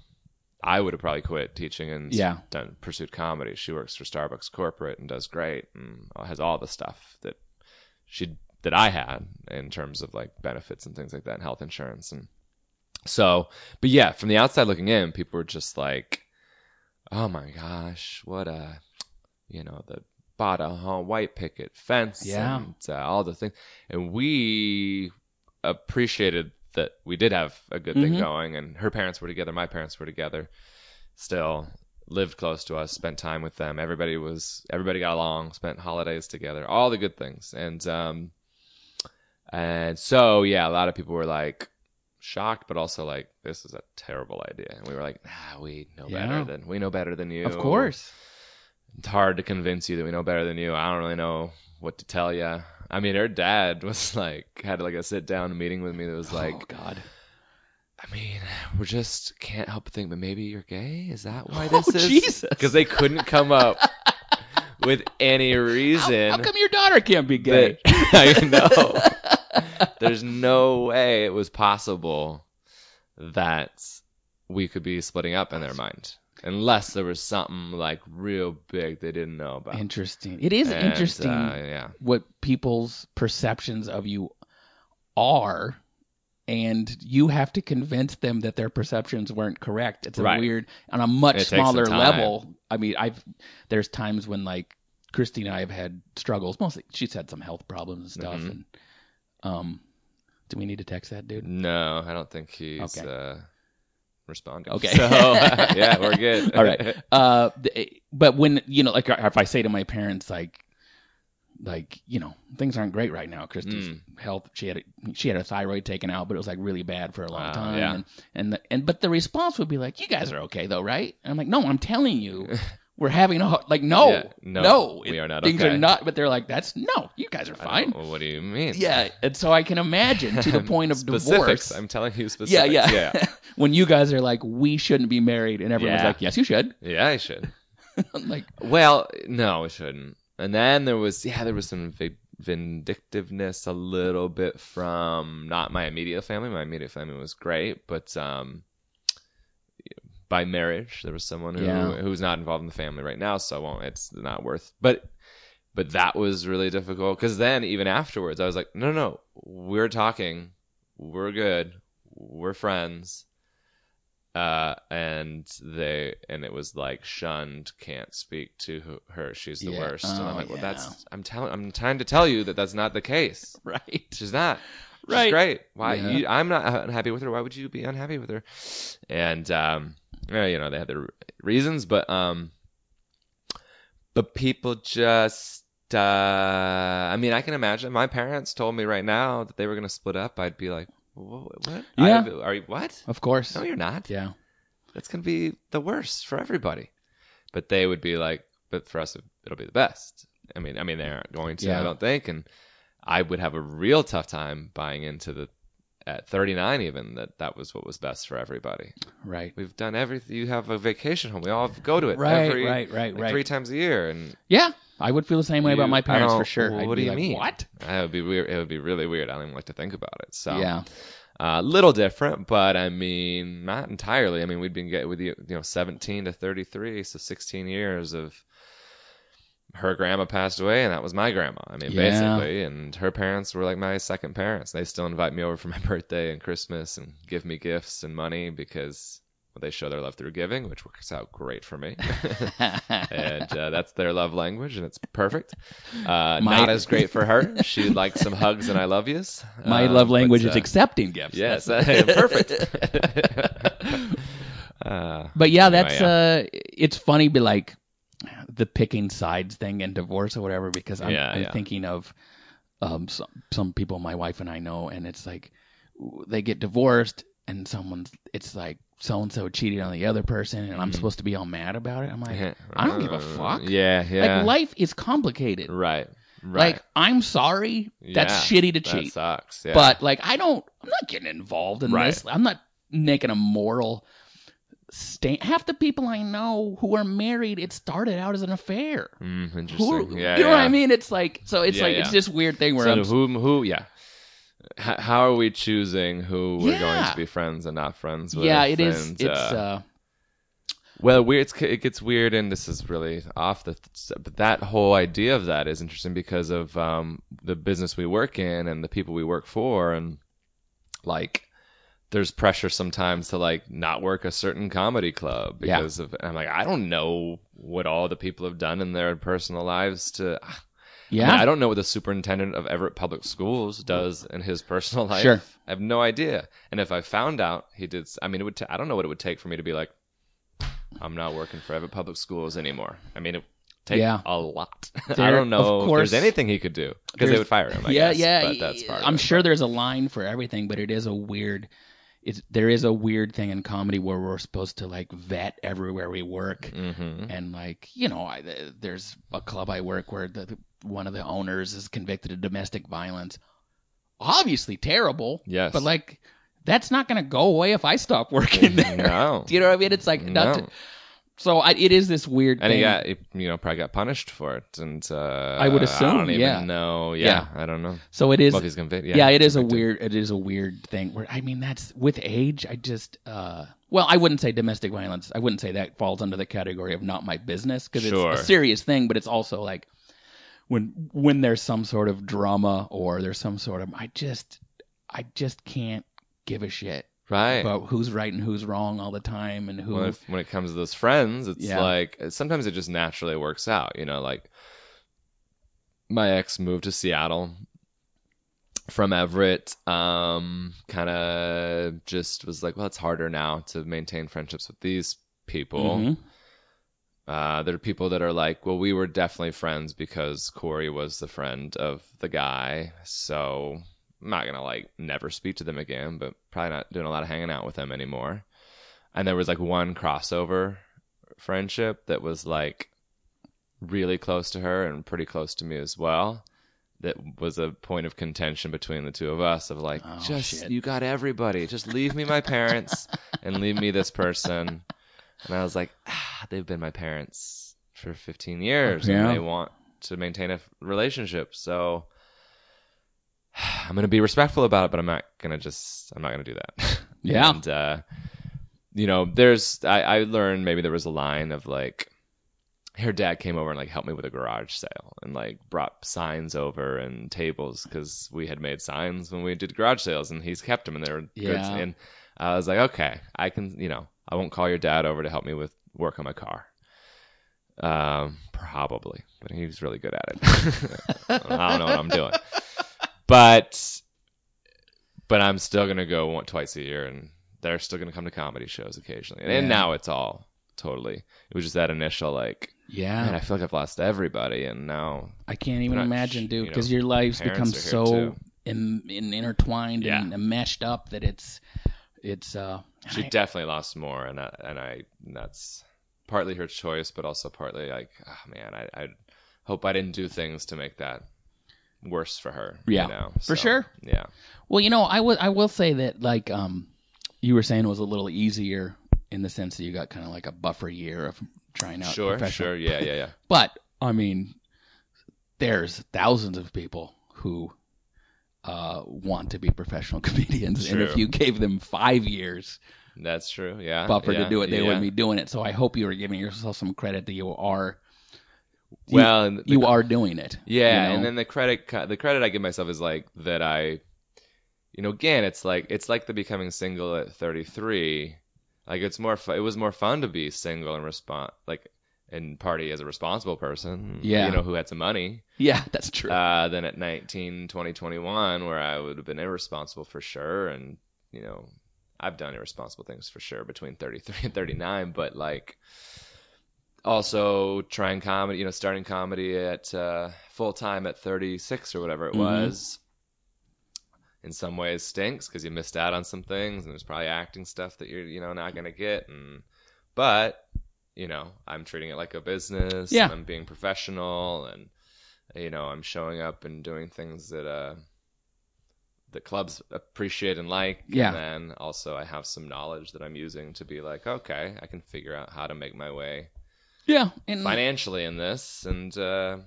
I would have probably quit teaching and Yeah. done pursued comedy. She works for Starbucks corporate and does great and has all the stuff that she that I had in terms of like benefits and things like that and health insurance and so but yeah, from the outside looking in, people were just like, Oh my gosh, what a you know, the bought a white picket fence Yeah. and uh, all the things and we appreciated that we did have a good thing Mhm. going and her parents were together my parents were together still lived close to us spent time with them everybody was everybody got along spent holidays together all the good things and um and so yeah a lot of people were like shocked but also like this is a terrible idea and we were like nah we know Yeah. better than we know better than you Of course. it's hard to convince you that we know better than you. I don't really know what to tell you. I mean, her dad was like had like a sit down meeting with me that was like, oh God. I mean, we just can't help but think, but maybe you're gay. Is that why oh, this Oh, is? Jesus. Because they couldn't come up with any reason. How come your daughter can't be gay? that- I know. There's no way it was possible that we could be splitting up in their mind, unless there was something like real big they didn't know about. Interesting. It is And, interesting uh, yeah. what people's perceptions of you are and you have to convince them that their perceptions weren't correct. It's a Right. weird on a much It smaller level. I mean, I've there's times when like Christy and I have had struggles. Mostly she's had some health problems and stuff Mhm. and um do we need to text that dude? No, I don't think he's Okay. uh, responding. Okay. So yeah, we're good. All right. Uh, but when you know, like, if I say to my parents, like, like you know, things aren't great right now. Christy's Mm. health, she had a, she had a thyroid taken out, but it was like really bad for a long Wow, time. yeah. And and, the, and but the response would be like, "You guys are okay though, right?" And I'm like, "No, I'm telling you, we're having a like, no, Yeah, no, no, we it- are not Things okay. are not." But they're like, "That's no, you guys are fine." well, what do you mean? Yeah, and so I can imagine to the point of divorce. I'm telling you specifics. yeah. yeah. yeah. when you guys are like, "We shouldn't be married," and everyone's Yeah. like, "Yes, you should." Yeah, I should. Like, Well, no, it shouldn't. And then there was, yeah, there was some vindictiveness a little bit from not my immediate family. My immediate family was great, but um, by marriage, there was someone who Yeah. who's not involved in the family right now, so I won't, it's not worth. But but that was really difficult because then even afterwards, I was like, no, no, we're talking, we're good, we're friends. uh, and they and it was like shunned, can't speak to her, she's the Yeah. worst. and I'm Oh, like, well, yeah. that's I'm telling, I'm trying to tell you that that's not the case. Right. She's not. She's Right. great. Why? Yeah. You, I'm not unhappy with her. Why would you be unhappy with her? And um, yeah, you know, they had their reasons, but um, but people just. Uh, I mean, I can imagine. My parents told me right now that they were going to split up. I'd be like, what? what? Yeah. I- are you what? Of course. No, you're not. Yeah. That's going to be the worst for everybody. But they would be like, but for us, it'll be the best. I mean, I mean, they aren't going to. Yeah. I don't think, and I would have a real tough time buying into the at 39 even that that was what was best for everybody. Right. We've done everything. You have a vacation home. We all go to it Right, every right, right, like right. three times a year, and Yeah. I would feel the same way about my parents for sure. well, what be do you like, mean? What? that would be weird. It would be really weird. I don't even like to think about it. So Yeah. a little different, but I mean, not entirely. I mean, we'd been get with you, you know, 17 to 33, so 16 years of her grandma passed away, and that was my grandma. I mean, Yeah. basically, and her parents were like my second parents. They still invite me over for my birthday and Christmas and give me gifts and money because well, they show their love through giving, which works out great for me. and uh, that's their love language, and it's perfect. Uh, My- not as great for her. She likes some hugs and I love yous. My Uh, love but, language is uh, accepting gifts. Yes, That's- perfect. uh, But yeah, Anyway, that's yeah. uh it's funny be like the picking sides thing in divorce or whatever because I'm, Yeah, I'm yeah. thinking of um some some people my wife and I know and it's like they get divorced and someone's it's like so and so cheated on the other person and I'm supposed to be all mad about it. I'm like I don't give a fuck. Mm-hmm. Yeah, yeah. Like life is complicated. right, right. Like I'm sorry. That's Yeah, shitty to cheat. sucks. Yeah. But like I don't I'm not getting involved in Right. this. I'm not making a moral stand. Half the people I know who are married, it started out as an affair. Mm, Who, yeah, you know yeah. what I mean? It's like so it's Yeah, like it's this weird thing where So I'm who, who, yeah. H- how are we choosing who we're going to be friends and not friends with? yeah, it is. And, it's uh, uh, Well, weird. It gets weird, and this is really off the. But that whole idea of that is interesting because of um, the business we work in and the people we work for, and like, there's pressure sometimes to like not work a certain comedy club Yeah. because of. I'm like, I don't know what all the people have done in their personal lives to. yeah. I don't know what the superintendent of Everett Public Schools does in his personal life. Sure. I have no idea. And if I found out he did, I mean, it would. ta- I don't know what it would take for me to be like, I'm not working for Everett Public Schools anymore. I mean, it take Yeah. a lot. I don't know of if course- there's anything he could do because they would fire him. I yeah, guess, yeah. But that's part. I'm it. sure there's a line for everything, but it is a weird. It's there is a weird thing in comedy where we're supposed to like vet everywhere we work. hmm and like you know I, there's a club i work where the, one of the owners is convicted of domestic violence obviously terrible Yes. but like that's not going to go away if i stop working there No. do you know what i mean it's like not No. to, so I, it is this weird And he thing got, he, you know, probably got punished for it, and uh, I would assume, I don't even yeah. know. Yeah, Yeah. I don't know. so it is well, he's convicted, yeah, it is a weird it is a weird thing where i mean that's with age i just uh well i wouldn't say domestic violence i wouldn't say that falls under the category of not my business because Sure. it's a serious thing but it's also like when when there's some sort of drama or there's some sort of i just i just can't give a shit right. about who's right and who's wrong all the time and who when, it, when it comes to those friends, it's Yeah. like sometimes it just naturally works out. You know, like my ex moved to Seattle from Everett. Um, kind of just was like, well, it's harder now to maintain friendships with these people. Mhm. Uh, there are people that are like, well, we were definitely friends because Cory was the friend of the guy, so I'm not gonna like never speak to them again, but probably not doing a lot of hanging out with them anymore. And there was like one crossover friendship that was like really close to her and pretty close to me as well. That was a point of contention between the two of us of like, Oh, just shit. you got everybody, just leave me my parents and leave me this person. And I was like, ah, they've been my parents for 15 years Yeah. and they want to maintain a relationship. So I'm going to be respectful about it, but I'm not going to just, I'm not going to do that. Yeah. And, uh, you know, there's, I, I learned maybe there was a line of like, her dad came over and like helped me with a garage sale and like brought signs over and tables because we had made signs when we did garage sales and he's kept them and they were good. And I was like, okay, I can, you know, I won't call your dad over to help me with work on my car. Um, probably, but he's really good at it. I don't know what I'm doing, but but I'm still gonna go one, twice a year, and they're still gonna come to comedy shows occasionally. And, and Yeah. now it's all totally. It was just that initial like, Yeah. man, I feel like I've lost everybody, and now I can't even Not sh- imagine, dude, you know, because your lives become are here so too. in, in, intertwined and meshed up that it's it's uh. she I- definitely lost more, and I, and I that's partly her choice, but also partly like, oh, man, I, I hope I didn't do things to make that worse for her. you Yeah, know? for So, sure. Yeah, Well, you know, I will I will say that like um, you were saying it was a little easier in the sense that you got kind of like a buffer year of trying out sure, sure, yeah, yeah, yeah. But I mean, there's thousands of people who uh, want to be professional comedians, and if you gave them five years That's true. Yeah, buffer yeah, to do it, they yeah. would be doing it. So I hope you are giving yourself some credit that you are you- Well, and the- you are doing it. Yeah, you know? and then the credit the credit I give myself is like that I you know again it's like it's like the becoming single at 33 like it's more fu- it was more fun to be single and respond like and party as a responsible person Yeah. you know who had some money yeah, that's true. uh than at 19 20 21 where I would have been irresponsible for sure and you know I've done irresponsible things for sure between 33 and 39 but like also trying comedy, you know, starting comedy at uh, full time at 36 or whatever it Mhm. was. In some ways stinks because you missed out on some things and there's probably acting stuff that you're, you know, not gonna get. And but you know, I'm treating it like a business. Yeah. I'm being professional and you know, I'm showing up and doing things that uh that clubs appreciate and like. Yeah. And then also I have some knowledge that I'm using to be like, okay, I can figure out how to make my way yeah, and financially in this, and uh,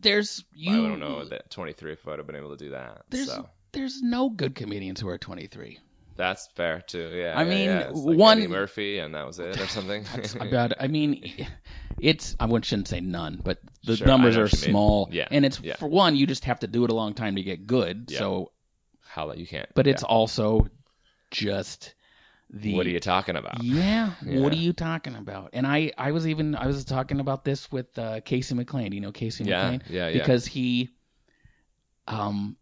there's you. I don't know that 23 if I would have been able to do that. There's so there's no good comedians who are 23. that's fair too. Yeah. I yeah, mean, yeah. Like one- Eddie Murphy, and that was it, or something. about I mean, it's I shouldn't say none, but the Sure, numbers are you mean. small. Yeah, and it's yeah. for one, you just have to do it a long time to get good. So, how that you can't. but it's also just the what are you talking about? Yeah, what are you talking about? And I, I was even, I was talking about this with uh, Casey McLean. Do you know Casey Yeah, McLean? yeah, yeah. Because he, um,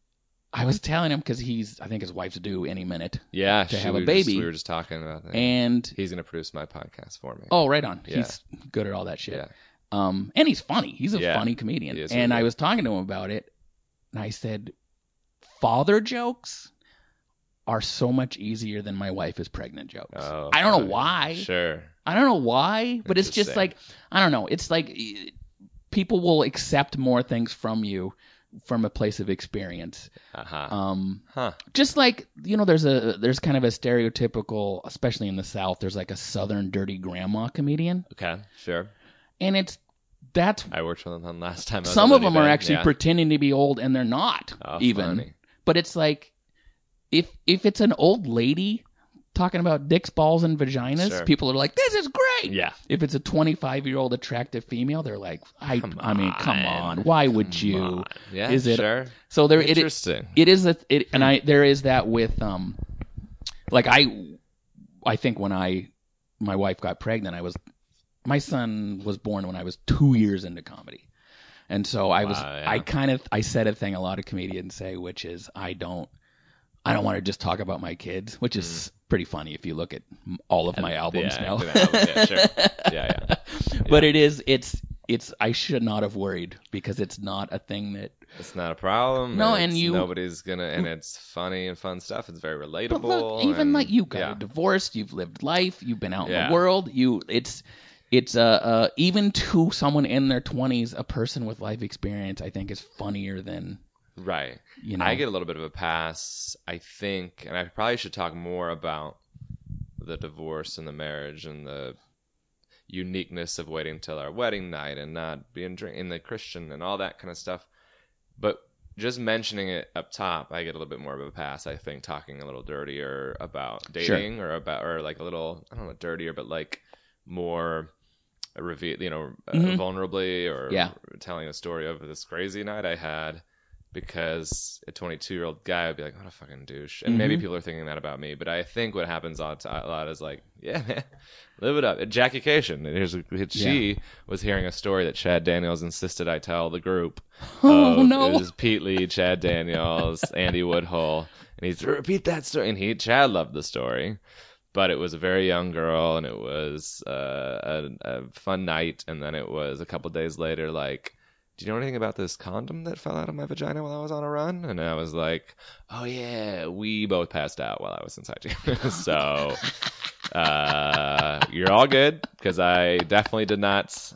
I was telling him because he's, I think his wife's due any minute, yeah, to she- have a we were just- baby. we were just talking about that. and he's gonna produce my podcast for me. oh, right on, Yeah. he's good at all that shit. yeah, Um, and he's funny. He's a Yeah, funny comedian. and really I was talking to him about it, and I said, father jokes are so much easier than my wife is pregnant jokes. Oh, I don't know why. Sure. I don't know why, but it's just like I don't know. It's like people will accept more things from you from a place of experience. Uh huh. Um, huh. just like you know, there's a there's kind of a stereotypical, especially in the South. There's like a Southern dirty grandma comedian, Okay. Sure. and it's that's I worked with them last time. Some of them are actually yeah. pretending to be old and they're not Oh, even. funny. But it's like if if it's an old lady talking about dicks, balls, and vaginas, Sure. people are like, "This is great." Yeah. If it's a 25 year old attractive female, they're like, I, Come I mean, come on. why would Come you? on. Yeah. Is it- sure? So there, it, Interesting. it is a, it, and I there is that with um, like I, I think when I, my wife got pregnant, I was, my son was born when I was two years into comedy, and so I was, Wow, yeah. I kind of, I said a thing a lot of comedians say, which is I don't. I don't want to just talk about my kids, which is pretty funny if you look at all of my albums Mm. yeah, now. album, yeah, sure. Yeah, yeah. but it is it's it's I should not have worried because it's not a thing that It's not a problem. No, it's- and you- nobody's gonna, and it's funny and fun stuff. It's very relatable. but look even and- like you got yeah. divorced you've lived life you've been out in the world you it's it's uh, uh even to someone in their 20s a person with life experience I think is funnier than right. you know I get a little bit of a pass, I think, and I probably should talk more about the divorce and the marriage and the uniqueness of waiting till our wedding night and not being drink in the Christian and all that kind of stuff. But just mentioning it up top, I get a little bit more of a pass. I think talking a little dirtier about Sure. dating or about or like a little I don't know dirtier, but like more reveal, you know, uh, Mhm. vulnerably or Yeah. telling a story of this crazy night I had because a 22 year old guy would be like, what a fucking douche. And maybe Mhm. people are thinking that about me, but I think what happens a lot, is like, yeah, man, live it up. Jackie Kashian. And here's she was hearing a story that Chad Daniels insisted I tell the group. Oh, of- no. It was Pete Lee, Chad Daniels, Andy Woodhull, and he's repeat that story. And he Chad loved the story. But it was a very young girl, and it was uh, a, a fun night. And then it was a couple days later, like, do you know anything about this condom that fell out of my vagina while I was on a run? And I was like, oh yeah, we both passed out while I was inside you. so uh, you're all good because I definitely did not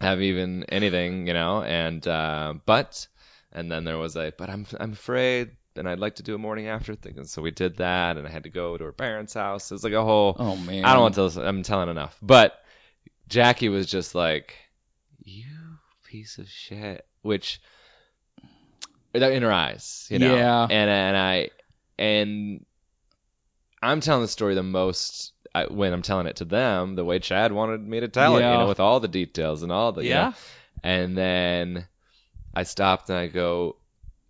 have even anything, you know. And uh, but and then there was a but I'm I'm afraid. And I'd like to do a morning after thing, and so we did that, and I had to go to her parents' house. It was like a whole. Oh man. I don't want to. Tell, I'm telling enough, but Jackie was just like, "You piece of shit," which in her eyes, you know. Yeah. And and I and I'm telling the story the most I, when I'm telling it to them the way Chad wanted me to tell it, you know, with all the details and all the you Yeah. know. And then I stopped and I go,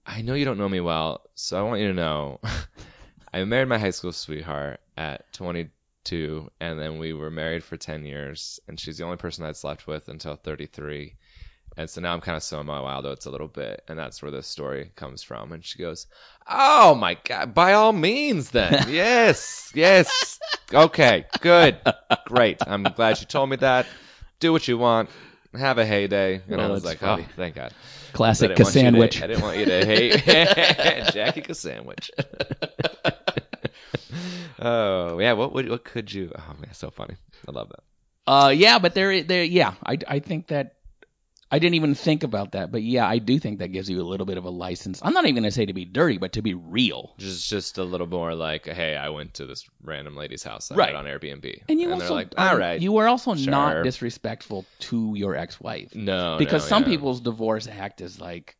I know you don't know me well, so I want you to know I married my high school sweetheart at 22, and then we were married for 10 years, and she's the only person I'd slept with until 33. And so now I'm kind of so my wild oats a little bit, and that's where this story comes from. And she goes, "Oh my god, by all means, then, yes, yes, okay, good, great. I'm glad you told me that. Do what you want, have a heyday." And I was like, funny. "Oh, thank God." Classic I didn't want you to- sandwich. I didn't want you to hate Jackie Sandwich. oh yeah, what would what could you? Oh man, so funny. I love that. Uh, yeah, but there, there, yeah, I, I think that I didn't even think about that, but yeah, I do think that gives you a little bit of a license. I'm not even gonna say to be dirty, but to be real. Just just a little more like, hey, I went to this random lady's house. I Right. on Airbnb, And you they're also, like, all right, you were also sure. not disrespectful to your ex-wife no, because no, some yeah. people's divorce act is like,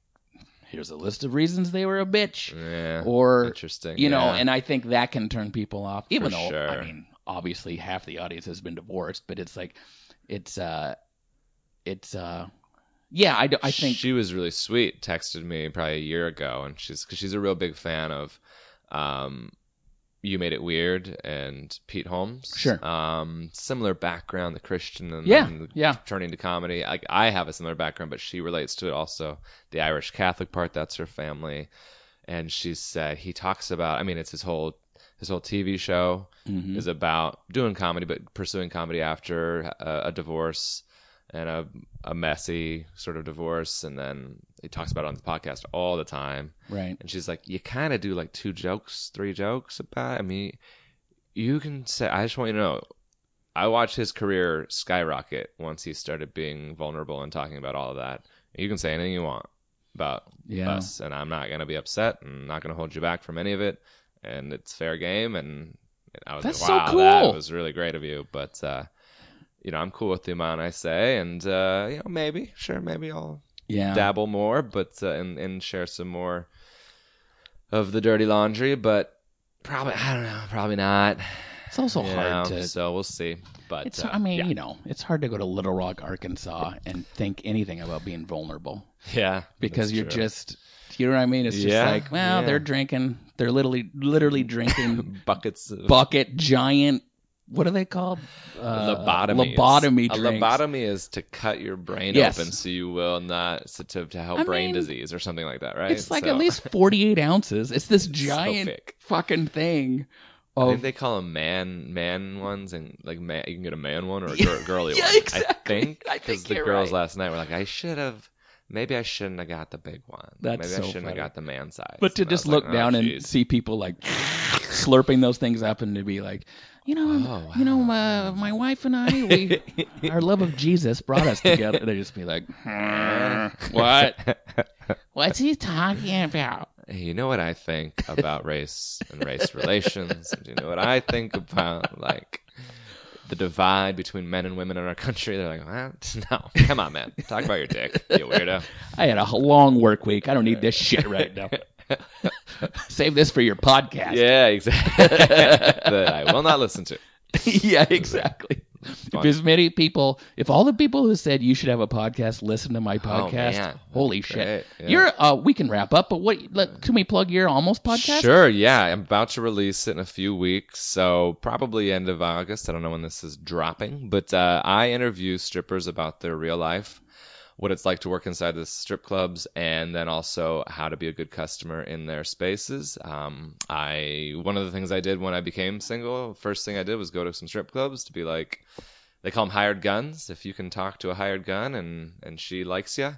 here's a list of reasons they were a bitch, yeah, or interesting, you know, and I think that can turn people off. Even For though sure. I mean, obviously half the audience has been divorced, but it's like, it's uh, it's uh, yeah, I, I think she was really sweet. Texted me probably a year ago, and she's cause she's a real big fan of, um, you made it weird and Pete Holmes. Sure. Um, similar background, the Christian and Yeah, and yeah. turning to comedy. Like I have a similar background, but she relates to it also. The Irish Catholic part, that's her family, and she said he talks about. I mean, it's his whole his whole TV show Mhm. is about doing comedy, but pursuing comedy after a, a divorce and a, a messy sort of divorce. And then he talks about it on the podcast all the time. right. And she's like, you kind of do like two jokes, three jokes about. It. I mean, you can say. I just want you to know. I watched his career skyrocket once he started being vulnerable and talking about all of that. You can say anything you want about Yeah. us, and I'm not gonna be upset and not gonna hold you back from any of it. And it's fair game. And I was That's like, so wow, cool. that was really great of you. But uh, you know, I'm cool with the amount I say, and uh, you know, maybe, sure, maybe I'll Yeah. dabble more, but uh, and and share some more of the dirty laundry. But probably, I don't know, probably not. It's also you hard know, to. So we'll see. But It's. uh, I mean, yeah. you know, it's hard to go to Little Rock, Arkansas, and think anything about being vulnerable yeah, because you're true. just. You know what I mean? It's just Yeah, like, well, yeah. they're drinking. They're literally, literally drinking buckets of bucket giant. What are they called? Uh, lobotomies. Lobotomy A drinks. lobotomy is to cut your brain Yes. open so you will not so to, to help I brain mean, disease or something like that, right? It's like So- at least 48 ounces. It's this giant big. fucking thing. I think they call them man man ones, and like man, you can get a man one or a gir- girly Yeah, one. exactly. I think because the girls right. last night were like, I should have. Maybe I shouldn't have got the big one. That's Maybe so I shouldn't funny. have got the man size. but to And just was like, look oh, down and see people like slurping those things up and to be like, you know, Oh, you know, uh, my wife and I, we, our love of Jesus brought us together. They just be like, "Hmm, what? What's he talking about? You know what I think about race and race relations? Do you know what I think about like the divide between men and women in our country? They're like, what? No, come on, man, talk about your dick, you weirdo. I had a long work week. I don't need this shit right now. Save this for your podcast. Yeah, exactly. that I will not listen to. yeah, exactly. if as many people, if all the people who said you should have a podcast listen to my podcast, Oh, holy shit! yeah. You're uh, we can wrap up, but what? Let, can we plug your almost podcast? Sure, yeah. I'm about to release it in a few weeks, so probably end of August. I don't know when this is dropping, but uh, I interview strippers about their real life, what it's like to work inside the strip clubs, and then also how to be a good customer in their spaces. Um, I one of the things I did when I became single, first thing I did was go to some strip clubs to be like, they call them hired guns. If you can talk to a hired gun and and she likes you,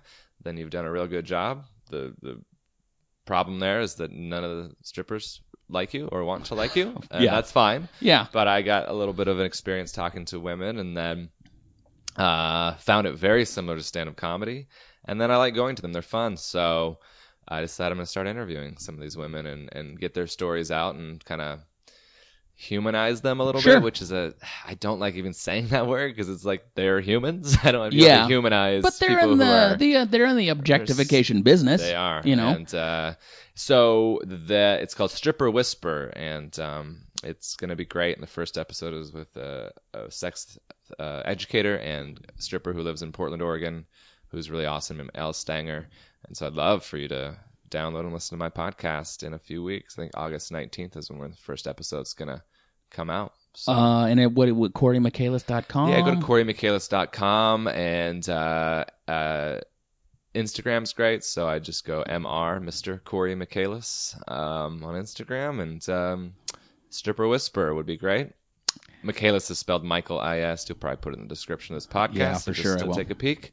then you've done a real good job. The the problem there is that none of the strippers like you or want to like you, and Yeah. that's fine. Yeah. But I got a little bit of an experience talking to women, and then uh, found it very similar to stand-up comedy. And then I like going to them; they're fun. So I decided I'm going to start interviewing some of these women and and get their stories out and kind of humanize them a little Sure. bit, which is a I don't like even saying that word because it's like they're humans. I don't Yeah. to humanize But they're in the, are the uh, they're in the objectification business. they are, You know. And uh, so the it's called Stripper Whisperer, and um, it's gonna be great. And the first episode is with a, a sex uh, educator and stripper who lives in Portland, Oregon, who's really awesome, Elle Stanger. And so I'd love for you to download and listen to my podcast in a few weeks. I think August 19th is when the first episode's gonna come out. So. Uh, and it, what, what CoryMichaelis.com. Yeah, go to CoryMichaelis.com and uh, uh, Instagram's great. So I just go Mr. Mr. Cory Michaelis um, on Instagram and um, Stripper Whisperer would be great. Michaelis is spelled Michael I S. You'll probably put it in the description of this podcast. Yeah, so for just sure to take a peek.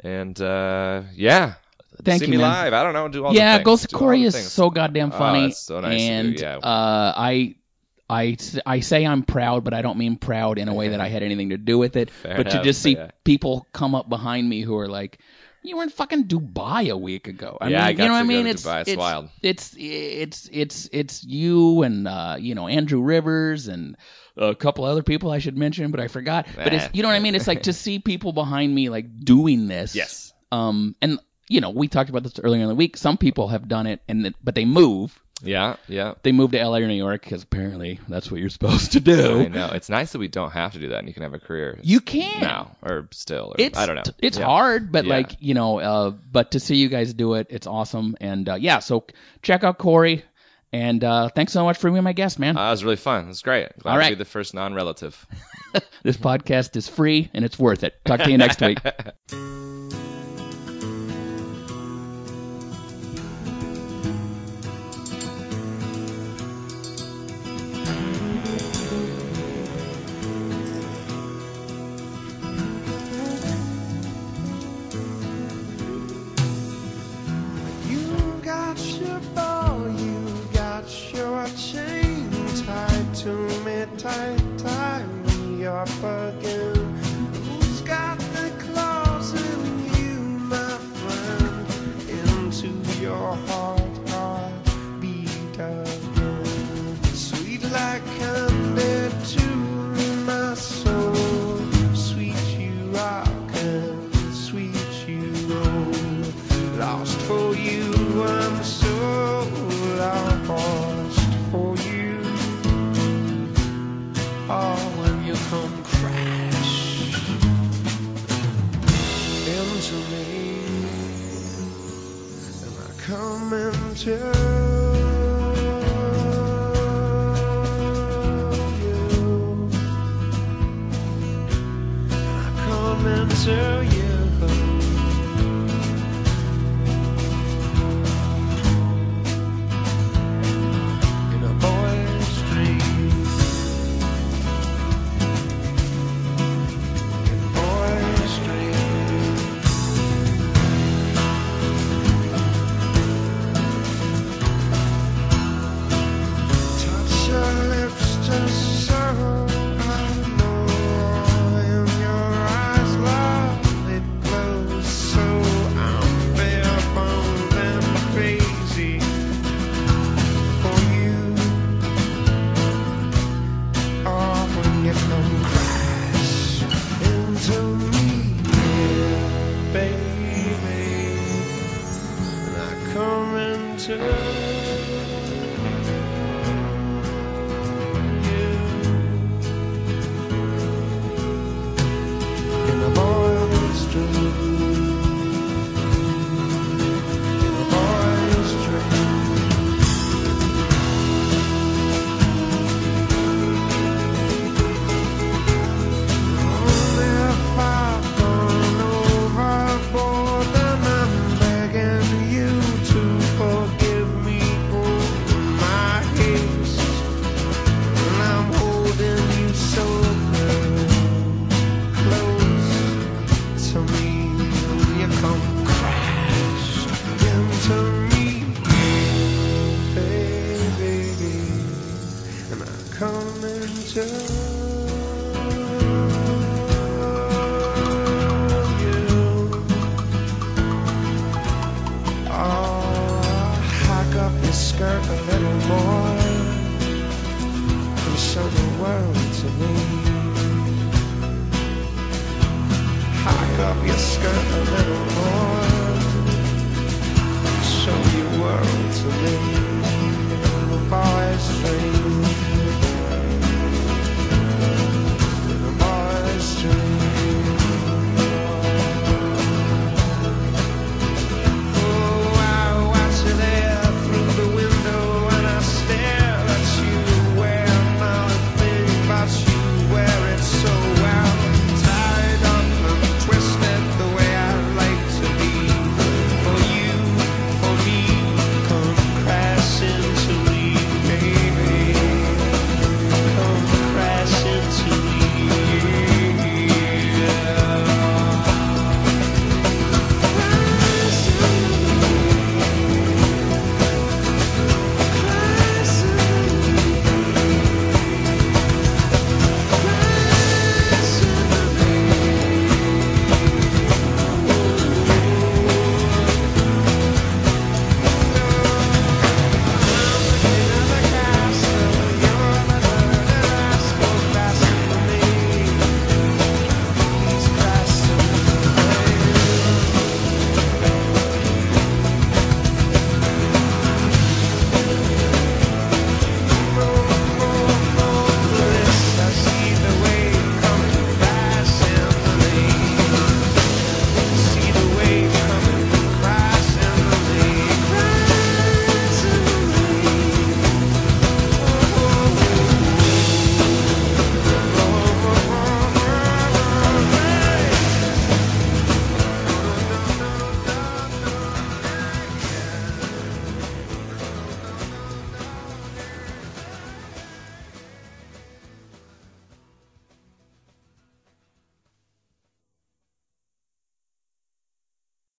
And uh, yeah, Thank see you, me man. live. I don't know, do all yeah, the things. to do Cory is things. so goddamn Oh, funny. that's so nice of and yeah. uh, I, I, I say I'm proud, but I don't mean proud in a way that I had anything to do with it. Fair but to just see yeah. people come up behind me who are like, "You were in fucking Dubai a week ago." I Yeah, mean, I got you know what to I go mean? to it's Dubai. It's it's wild. It's it's it's it's you and uh, you know Andrew Rivers and a couple other people I should mention, but I forgot. But it's Eh. you know what I mean? It's like to see people behind me like doing this. Yes. Um, and you know, we talked about this earlier in the week. Some people have done it, and but they move. Yeah, yeah. They move to LA or New York because apparently that's what you're supposed to do. I know. It's nice that we don't have to do that and you can have a career You can now or still. Or, It's I don't know. It's Yeah. hard, but Yeah. like you know, uh, but to see you guys do it, it's awesome. And uh, yeah, so check out Cory. And uh, thanks so much for being my guest, man. Uh, it was really fun. It was great. Glad All to be the first non-relative. this podcast is free and it's worth it. Talk to you next week. into